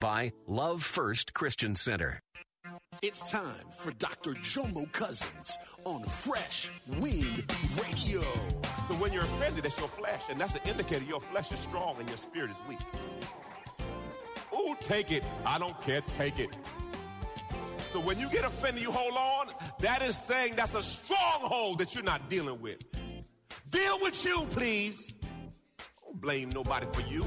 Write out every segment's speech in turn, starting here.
By Love First Christian Center. It's time for Dr. Jomo Cousins on Fresh Wind Radio. So when you're offended, it's your flesh, and that's an indicator your flesh is strong and your spirit is weak. Ooh, take it. I don't care. Take it. So when you get offended, you hold on. That is saying that's a stronghold that you're not dealing with. Deal with you, please. Don't blame nobody for you.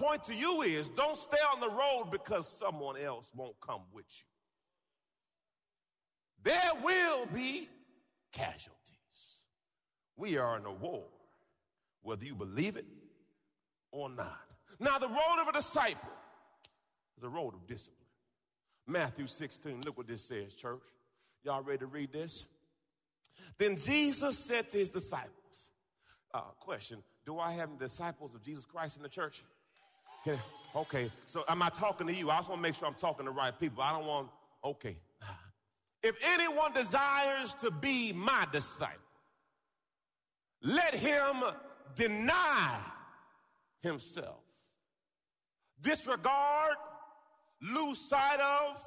Point to you is don't stay on the road because someone else won't come with you. There will be casualties. We are in a war, whether you believe it or not. Now, the road of a disciple is a road of discipline. Matthew 16, look what this says, church. Y'all ready to read this? Then Jesus said to his disciples, uh, question, do I have disciples of Jesus Christ in the church? Can, okay, so am I talking to you? I just want to make sure I'm talking to the right people. I don't want, okay. If anyone desires to be my disciple, let him deny himself, disregard, lose sight of,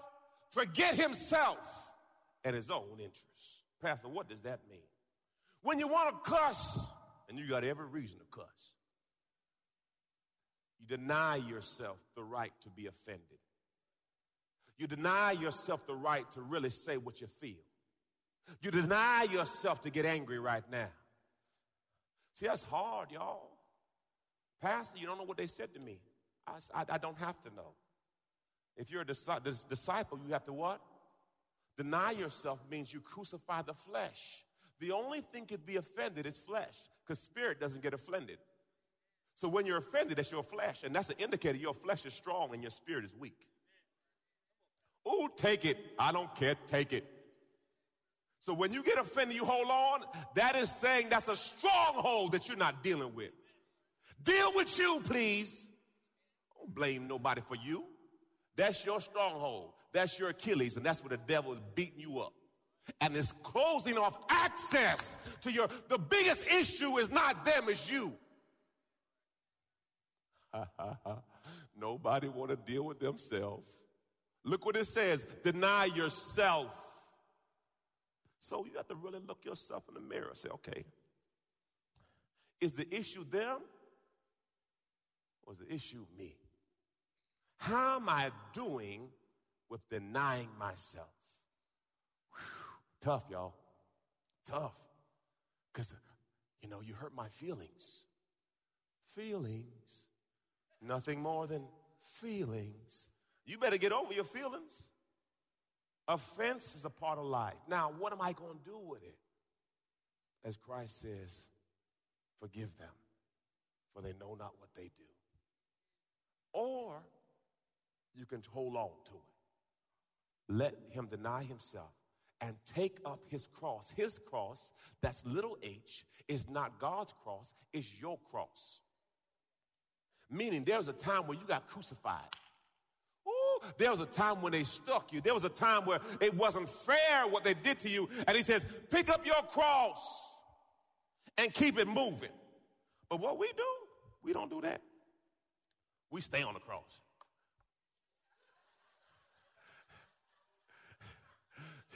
forget himself and his own interests. Pastor, what does that mean? When you want to cuss, and you got every reason to cuss, you deny yourself the right to be offended. You deny yourself the right to really say what you feel. You deny yourself to get angry right now. See, that's hard, y'all. Pastor, you don't know what they said to me. I, I, I don't have to know. If you're a dis- disciple, you have to what? Deny yourself means you crucify the flesh. The only thing could be offended is flesh, because spirit doesn't get offended. So when you're offended, that's your flesh, and that's an indicator your flesh is strong and your spirit is weak. Ooh, take it. I don't care. Take it. So when you get offended, you hold on. That is saying that's a stronghold that you're not dealing with. Deal with you, please. Don't blame nobody for you. That's your stronghold. That's your Achilles, and that's where the devil is beating you up. And it's closing off access to your. The biggest issue is not them, it's you. Nobody want to deal with themselves. Look what it says deny yourself. So you have to really look yourself in the mirror and say, okay, is the issue them or is the issue me? How am I doing with denying myself? Whew, tough, y'all. Tough. Because, you know, you hurt my feelings. Feelings. Nothing more than feelings. You better get over your feelings. Offense is a part of life. Now, what am I going to do with it? As Christ says, forgive them, for they know not what they do. Or you can hold on to it. Let him deny himself and take up his cross. His cross, that's little h, is not God's cross, it's your cross. Meaning there was a time where you got crucified. Ooh, there was a time when they stuck you. There was a time where it wasn't fair what they did to you. And he says, pick up your cross and keep it moving. But what we do, we don't do that. We stay on the cross.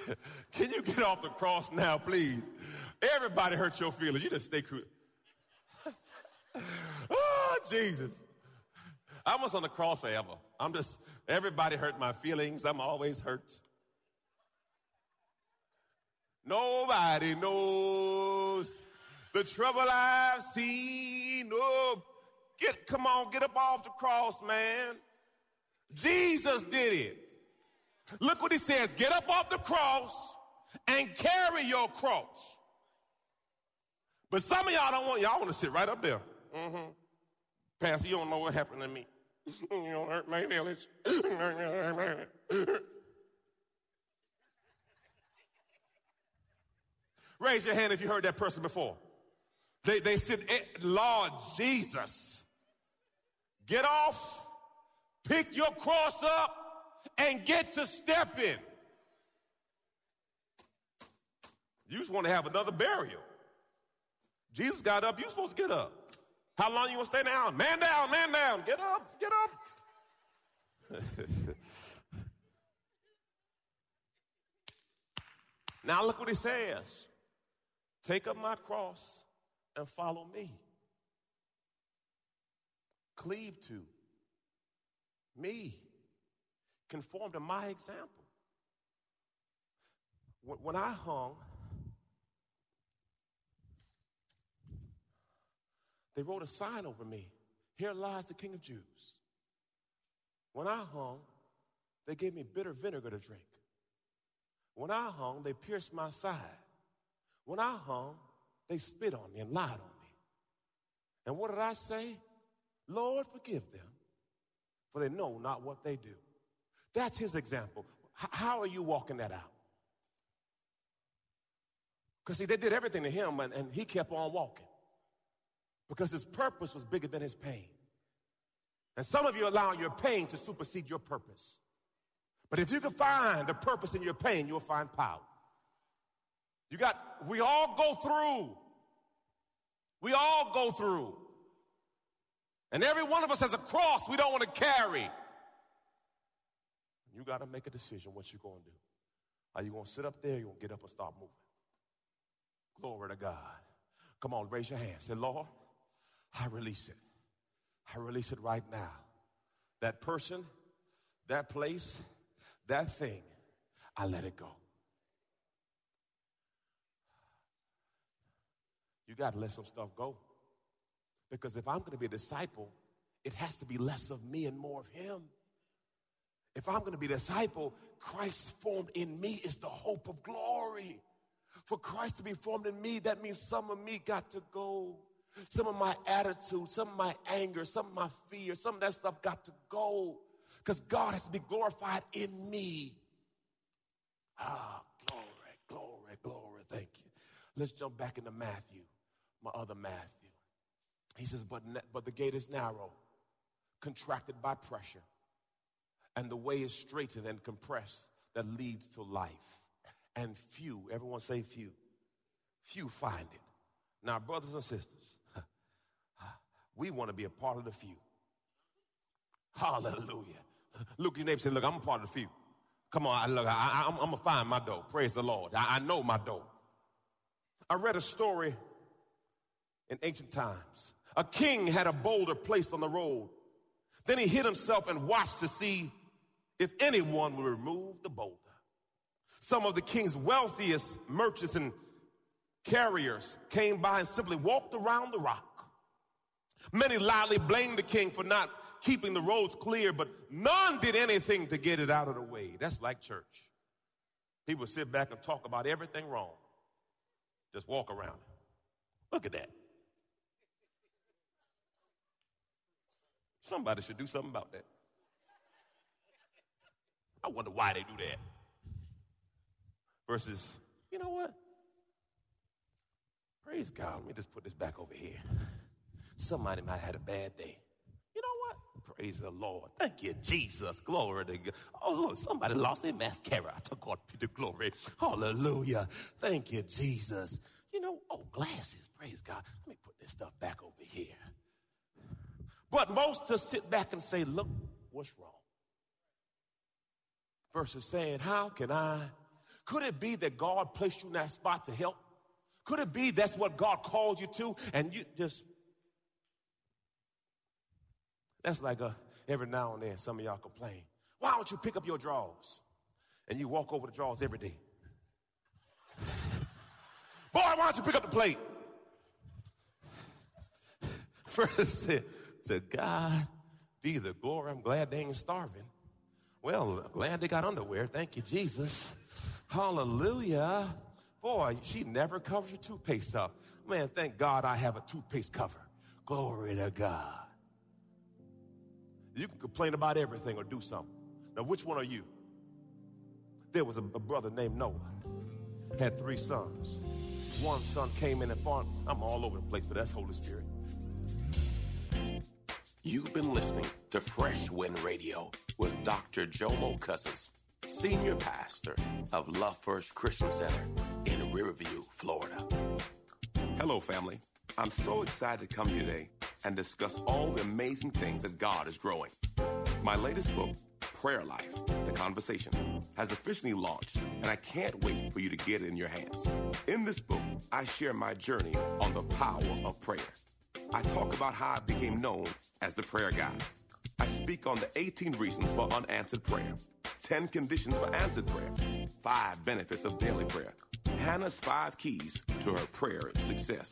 Can you get off the cross now, please? Everybody hurt your feelings. You just stay cru- oh, Jesus. I was on the cross forever. I'm just, everybody hurt my feelings. I'm always hurt. Nobody knows the trouble I've seen. Oh, get, come on, get up off the cross, man. Jesus did it. Look what he says. Get up off the cross and carry your cross. But some of y'all don't want, y'all want to sit right up there. Mm-hmm. Pastor, you don't know what happened to me. you don't hurt my feelings. Raise your hand if you heard that person before. They, they said, eh, Lord Jesus, get off, pick your cross up, and get to stepping. You just want to have another burial. Jesus got up, you supposed to get up. How long you gonna stay down? Man down, man down. Get up, get up. now look what he says. Take up my cross and follow me. Cleave to me. Conform to my example. When I hung, they wrote a sign over me Here lies the King of Jews. When I hung, they gave me bitter vinegar to drink. When I hung, they pierced my side. When I hung, they spit on me and lied on me. And what did I say? Lord, forgive them, for they know not what they do. That's his example. H- how are you walking that out? Because see, they did everything to him, and, and he kept on walking. Because his purpose was bigger than his pain. And some of you allow your pain to supersede your purpose. But if you can find a purpose in your pain, you'll find power. You got, we all go through. We all go through. And every one of us has a cross we don't want to carry. You got to make a decision what you're going to do. Are you going to sit up there? Or you going to get up and start moving? Glory to God. Come on, raise your hand. Say, Lord, I release it. I release it right now. That person, that place, that thing, I let it go. You got to let some stuff go. Because if I'm going to be a disciple, it has to be less of me and more of him. If I'm going to be a disciple, Christ formed in me is the hope of glory. For Christ to be formed in me, that means some of me got to go. Some of my attitude, some of my anger, some of my fear, some of that stuff got to go. Because God has to be glorified in me. Ah, glory, glory, glory. Thank you. Let's jump back into Matthew my other Matthew. He says, but, but the gate is narrow, contracted by pressure, and the way is straightened and compressed that leads to life. And few, everyone say few, few find it. Now, brothers and sisters, we want to be a part of the few. Hallelujah. Look your neighbor say, Look, I'm a part of the few. Come on, look, I, am going to find my dough. Praise the Lord. I, I know my dough. I read a story in ancient times. A king had a boulder placed on the road. Then he hid himself and watched to see if anyone would remove the boulder. Some of the king's wealthiest merchants and carriers came by and simply walked around the rock. Many loudly blamed the king for not keeping the roads clear, but none did anything to get it out of the way. That's like church. People sit back and talk about everything wrong. Just walk around. Look at that. Somebody should do something about that. I wonder why they do that. Versus, you know what? Praise God. Let me just put this back over here. Somebody might have had a bad day. You know what? Praise the Lord. Thank you, Jesus. Glory to God. Oh, look, somebody lost their mascara. To God be the glory. Hallelujah. Thank you, Jesus. You know, oh, glasses. Praise God. Let me put this stuff back over here. But most to sit back and say, look, what's wrong? Versus saying, how can I? Could it be that God placed you in that spot to help? Could it be that's what God called you to? And you just, that's like a, every now and then some of y'all complain. Why don't you pick up your drawers? And you walk over the drawers every day. Boy, why don't you pick up the plate? First said, to God be the glory. I'm glad they ain't starving. Well, glad they got underwear. Thank you, Jesus. Hallelujah. Boy, she never covers her toothpaste up. Man, thank God I have a toothpaste cover. Glory to God. You can complain about everything or do something. Now, which one are you? There was a, a brother named Noah, had three sons. One son came in and farmed. I'm all over the place, but that's Holy Spirit. You've been listening to Fresh Wind Radio with Dr. Jomo Cousins, Senior Pastor of Love First Christian Center in Riverview, Florida. Hello, family. I'm so excited to come here today and discuss all the amazing things that God is growing. My latest book, Prayer Life, The Conversation, has officially launched, and I can't wait for you to get it in your hands. In this book, I share my journey on the power of prayer. I talk about how I became known as the prayer guy. I speak on the 18 reasons for unanswered prayer, 10 conditions for answered prayer, 5 benefits of daily prayer, Hannah's 5 keys to her prayer success,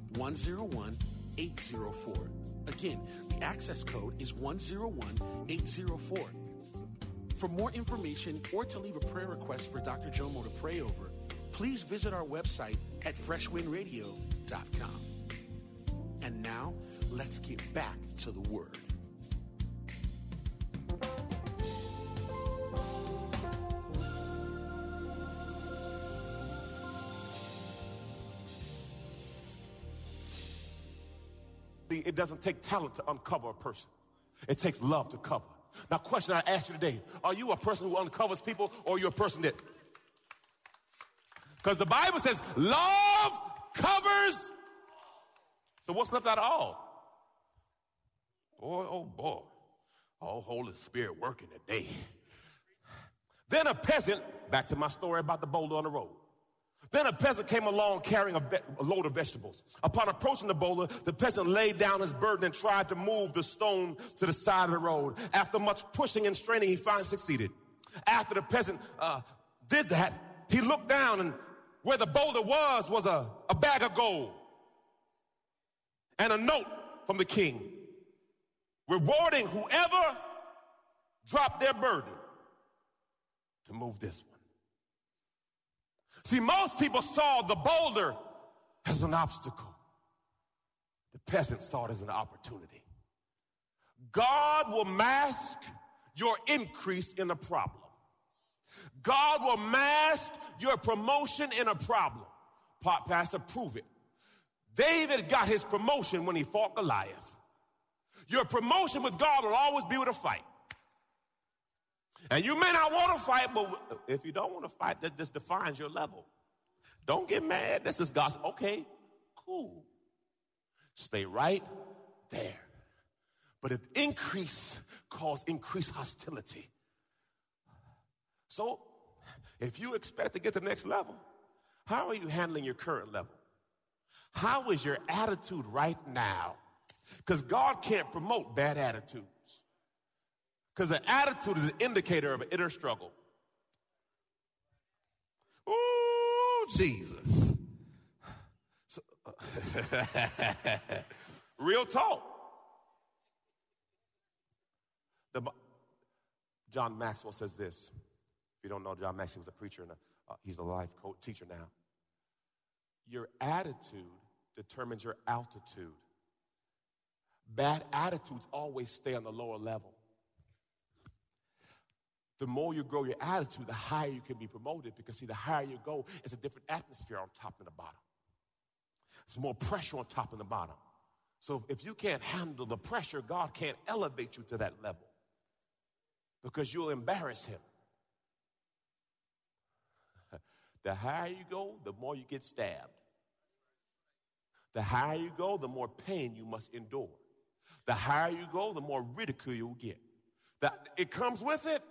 101804. Again, the access code is 101804. For more information or to leave a prayer request for Dr. Jomo to pray over, please visit our website at freshwindradio.com. And now, let's get back to the Word. It doesn't take talent to uncover a person. It takes love to cover. Now, question I ask you today: Are you a person who uncovers people, or you a person that? Because the Bible says love covers. So what's left out of all? Boy, oh boy, oh Holy Spirit working today. Then a peasant. Back to my story about the boulder on the road. Then a peasant came along carrying a, a load of vegetables. Upon approaching the boulder, the peasant laid down his burden and tried to move the stone to the side of the road. After much pushing and straining, he finally succeeded. After the peasant uh, did that, he looked down and where the boulder was was a, a bag of gold and a note from the king rewarding whoever dropped their burden to move this one. See, most people saw the boulder as an obstacle. The peasant saw it as an opportunity. God will mask your increase in a problem. God will mask your promotion in a problem. Pa- Pastor, prove it. David got his promotion when he fought Goliath. Your promotion with God will always be with a fight. And you may not want to fight, but if you don't want to fight, that just defines your level. Don't get mad. This is gospel. Okay, cool. Stay right there. But if increase cause increased hostility. So if you expect to get to the next level, how are you handling your current level? How is your attitude right now? Because God can't promote bad attitudes. Because the attitude is an indicator of an inner struggle. Ooh, Jesus. So, real talk. The, John Maxwell says this If you don't know, John Maxwell was a preacher and a, uh, he's a life coach teacher now. Your attitude determines your altitude. Bad attitudes always stay on the lower level. The more you grow your attitude, the higher you can be promoted because, see, the higher you go, it's a different atmosphere on top and the bottom. It's more pressure on top and the bottom. So if you can't handle the pressure, God can't elevate you to that level because you'll embarrass Him. The higher you go, the more you get stabbed. The higher you go, the more pain you must endure. The higher you go, the more ridicule you'll get. That it comes with it.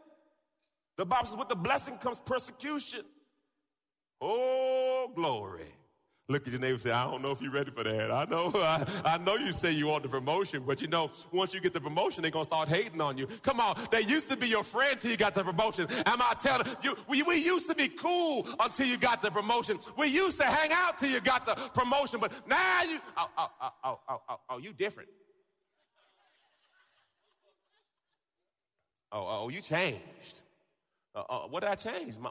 The Bible says, with the blessing comes persecution. Oh, glory. Look at your neighbor and say, I don't know if you're ready for that. I know, I, I, know you say you want the promotion, but you know, once you get the promotion, they're going to start hating on you. Come on. They used to be your friend till you got the promotion. Am I telling you? We, we used to be cool until you got the promotion. We used to hang out till you got the promotion, but now you, oh, oh, oh, oh, oh, oh, oh you different. Oh, oh, you changed. Uh, uh, what did I change? My,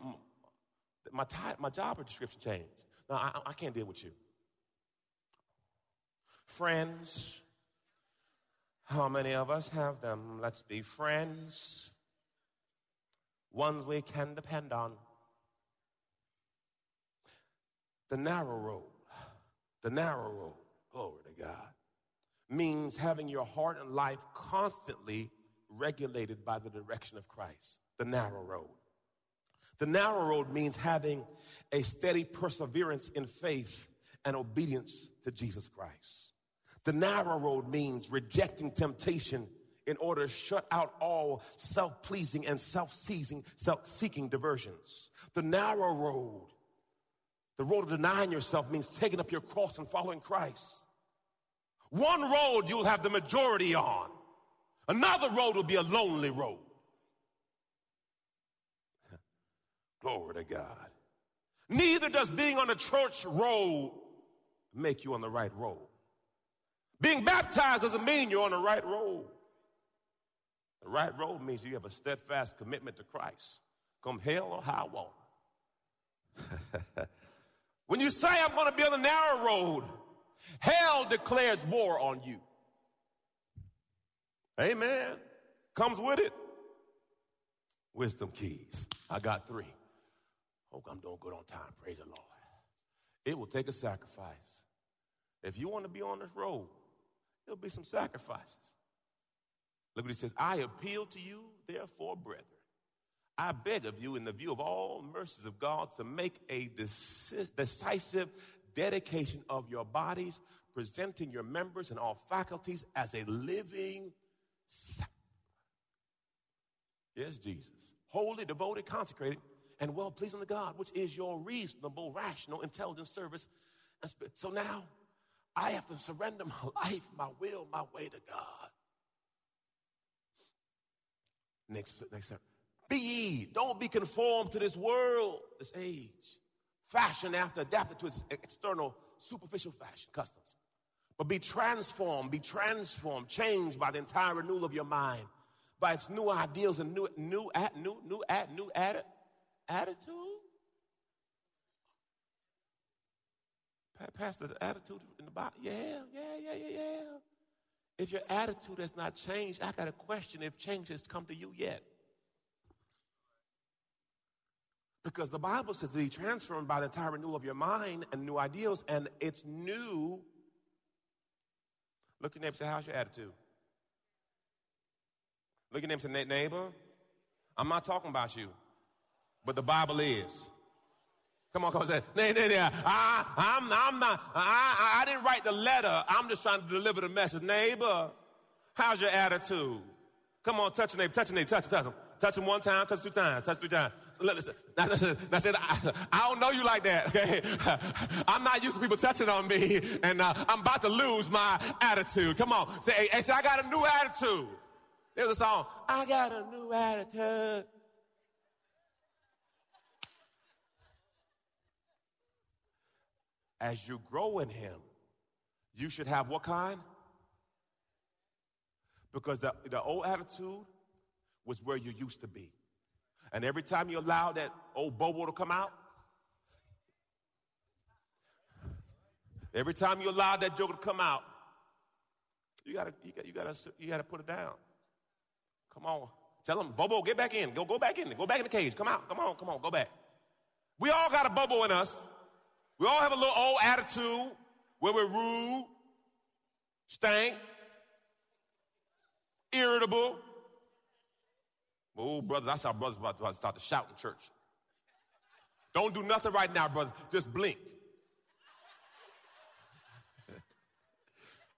my, my, job description changed. No, I, I can't deal with you. Friends. How many of us have them? Let's be friends. Ones we can depend on. The narrow road, the narrow road, glory to God, means having your heart and life constantly regulated by the direction of Christ. The narrow road. The narrow road means having a steady perseverance in faith and obedience to Jesus Christ. The narrow road means rejecting temptation in order to shut out all self pleasing and self seeking diversions. The narrow road, the road of denying yourself, means taking up your cross and following Christ. One road you'll have the majority on, another road will be a lonely road. Glory to God. Neither does being on the church road make you on the right road. Being baptized doesn't mean you're on the right road. The right road means you have a steadfast commitment to Christ, come hell or high water. when you say, I'm going to be on the narrow road, hell declares war on you. Amen. Comes with it. Wisdom keys. I got three. Oh, I'm doing good on time. Praise the Lord. It will take a sacrifice. If you want to be on this road, there'll be some sacrifices. Look what he says. I appeal to you, therefore, brethren. I beg of you, in the view of all mercies of God, to make a decisive dedication of your bodies, presenting your members and all faculties as a living sacrifice. Yes, Jesus. Holy, devoted, consecrated and well pleasing to God, which is your reasonable, rational, intelligent service. So now I have to surrender my life, my will, my way to God. Next, next step. Be ye, don't be conformed to this world, this age. Fashion after adapted to its external, superficial fashion, customs. But be transformed, be transformed, changed by the entire renewal of your mind, by its new ideals and new, new, new, new, new, new added attitude? Pastor, the attitude in the Bible? Yeah, yeah, yeah, yeah, yeah. If your attitude has not changed, I got a question if change has come to you yet. Because the Bible says to be transformed by the entire renewal of your mind and new ideals, and it's new. Look at your neighbor say, How's your attitude? Look at your neighbor say, Neighbor, I'm not talking about you but the Bible is. Come on, come on, say, nah, nah, nah. I, I'm, I'm not, I, I didn't write the letter. I'm just trying to deliver the message. Neighbor, how's your attitude? Come on, touch your neighbor, touch your neighbor, touch, touch him. Touch him one time, touch two times, touch three times. Listen, now, listen, now, said, I, I don't know you like that, okay? I'm not used to people touching on me, and uh, I'm about to lose my attitude. Come on, say, hey, say, I got a new attitude. There's a song, I got a new attitude. As you grow in Him, you should have what kind? Because the, the old attitude was where you used to be. And every time you allow that old bobo to come out, every time you allow that joker to come out, you gotta, you gotta, you gotta, you gotta put it down. Come on. Tell him, Bobo, get back in. Go, go back in. Go back in the cage. Come out. Come on, come on, go back. We all got a Bobo in us. We all have a little old attitude where we're rude, stank, irritable. Oh, brothers, that's how brothers about to start to shout in church. Don't do nothing right now, brothers. Just blink.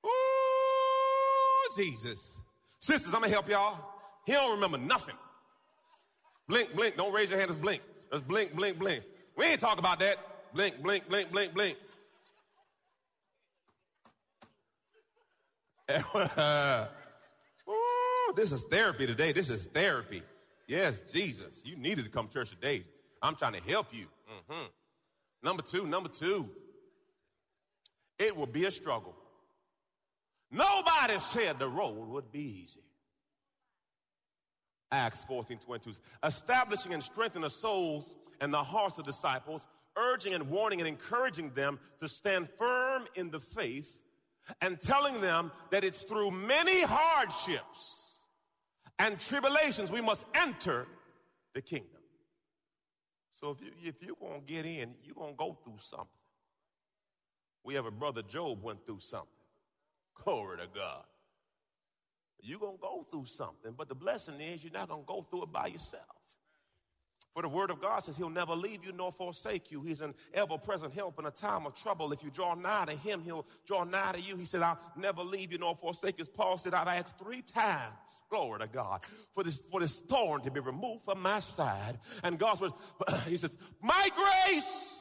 Ooh, Jesus. Sisters, I'm gonna help y'all. He don't remember nothing. Blink, blink. Don't raise your hand. Just blink. Just blink, blink, blink. We ain't talk about that. Blink, blink, blink, blink, blink. Ooh, this is therapy today. This is therapy. Yes, Jesus. You needed to come to church today. I'm trying to help you. Mm-hmm. Number two, number two. It will be a struggle. Nobody said the road would be easy. Acts 14 22. Establishing and strengthening the souls and the hearts of disciples, urging and warning and encouraging them to stand firm in the faith, and telling them that it's through many hardships and tribulations we must enter the kingdom. So if, you, if you're going to get in, you're going to go through something. We have a brother Job went through something. Glory to God. You're going to go through something, but the blessing is you're not going to go through it by yourself. For the word of God says he'll never leave you nor forsake you. He's an ever present help in a time of trouble. If you draw nigh to him, he'll draw nigh to you. He said, I'll never leave you nor forsake you. As Paul said, I've asked three times, glory to God, for this, for this thorn to be removed from my side. And God says, he says, my grace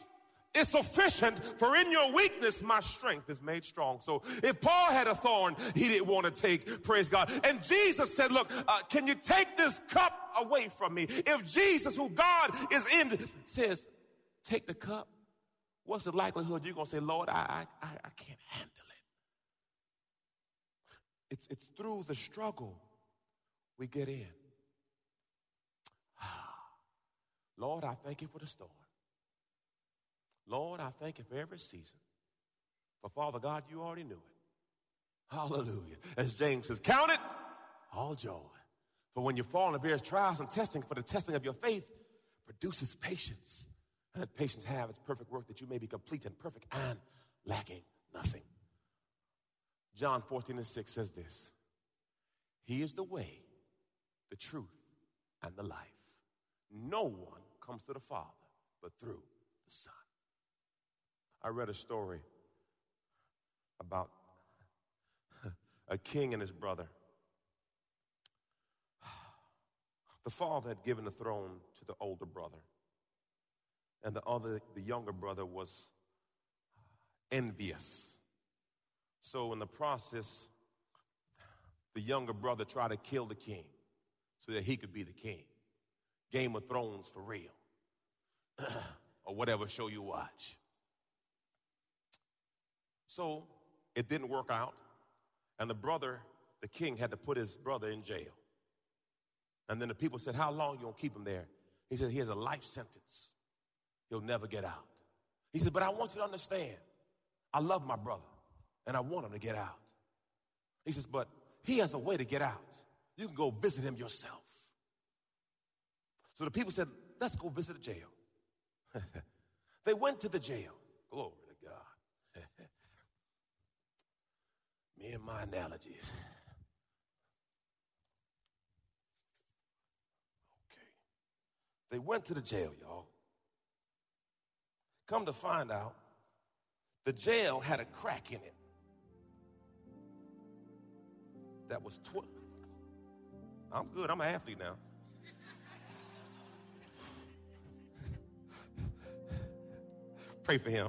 is sufficient, for in your weakness, my strength is made strong. So if Paul had a thorn, he didn't want to take, praise God. And Jesus said, look, uh, can you take this cup away from me? If Jesus, who God is in, says, take the cup, what's the likelihood you're going to say, Lord, I, I, I can't handle it? It's, it's through the struggle we get in. Lord, I thank you for the storm. Lord, I thank you for every season. For Father God, you already knew it. Hallelujah. As James says, count it all joy. For when you fall into various trials and testing, for the testing of your faith produces patience. And let patience have its perfect work that you may be complete and perfect and lacking nothing. John 14 and 6 says this He is the way, the truth, and the life. No one comes to the Father but through the Son. I read a story about a king and his brother. The father had given the throne to the older brother, and the other, the younger brother, was envious. So, in the process, the younger brother tried to kill the king so that he could be the king. Game of Thrones for real, or whatever show you watch. So it didn't work out. And the brother, the king, had to put his brother in jail. And then the people said, How long you gonna keep him there? He said, He has a life sentence. He'll never get out. He said, But I want you to understand, I love my brother and I want him to get out. He says, But he has a way to get out. You can go visit him yourself. So the people said, Let's go visit the jail. they went to the jail. Glory Me and my analogies. Okay. They went to the jail, y'all. Come to find out, the jail had a crack in it. That was 12. I'm good. I'm an athlete now. Pray for him.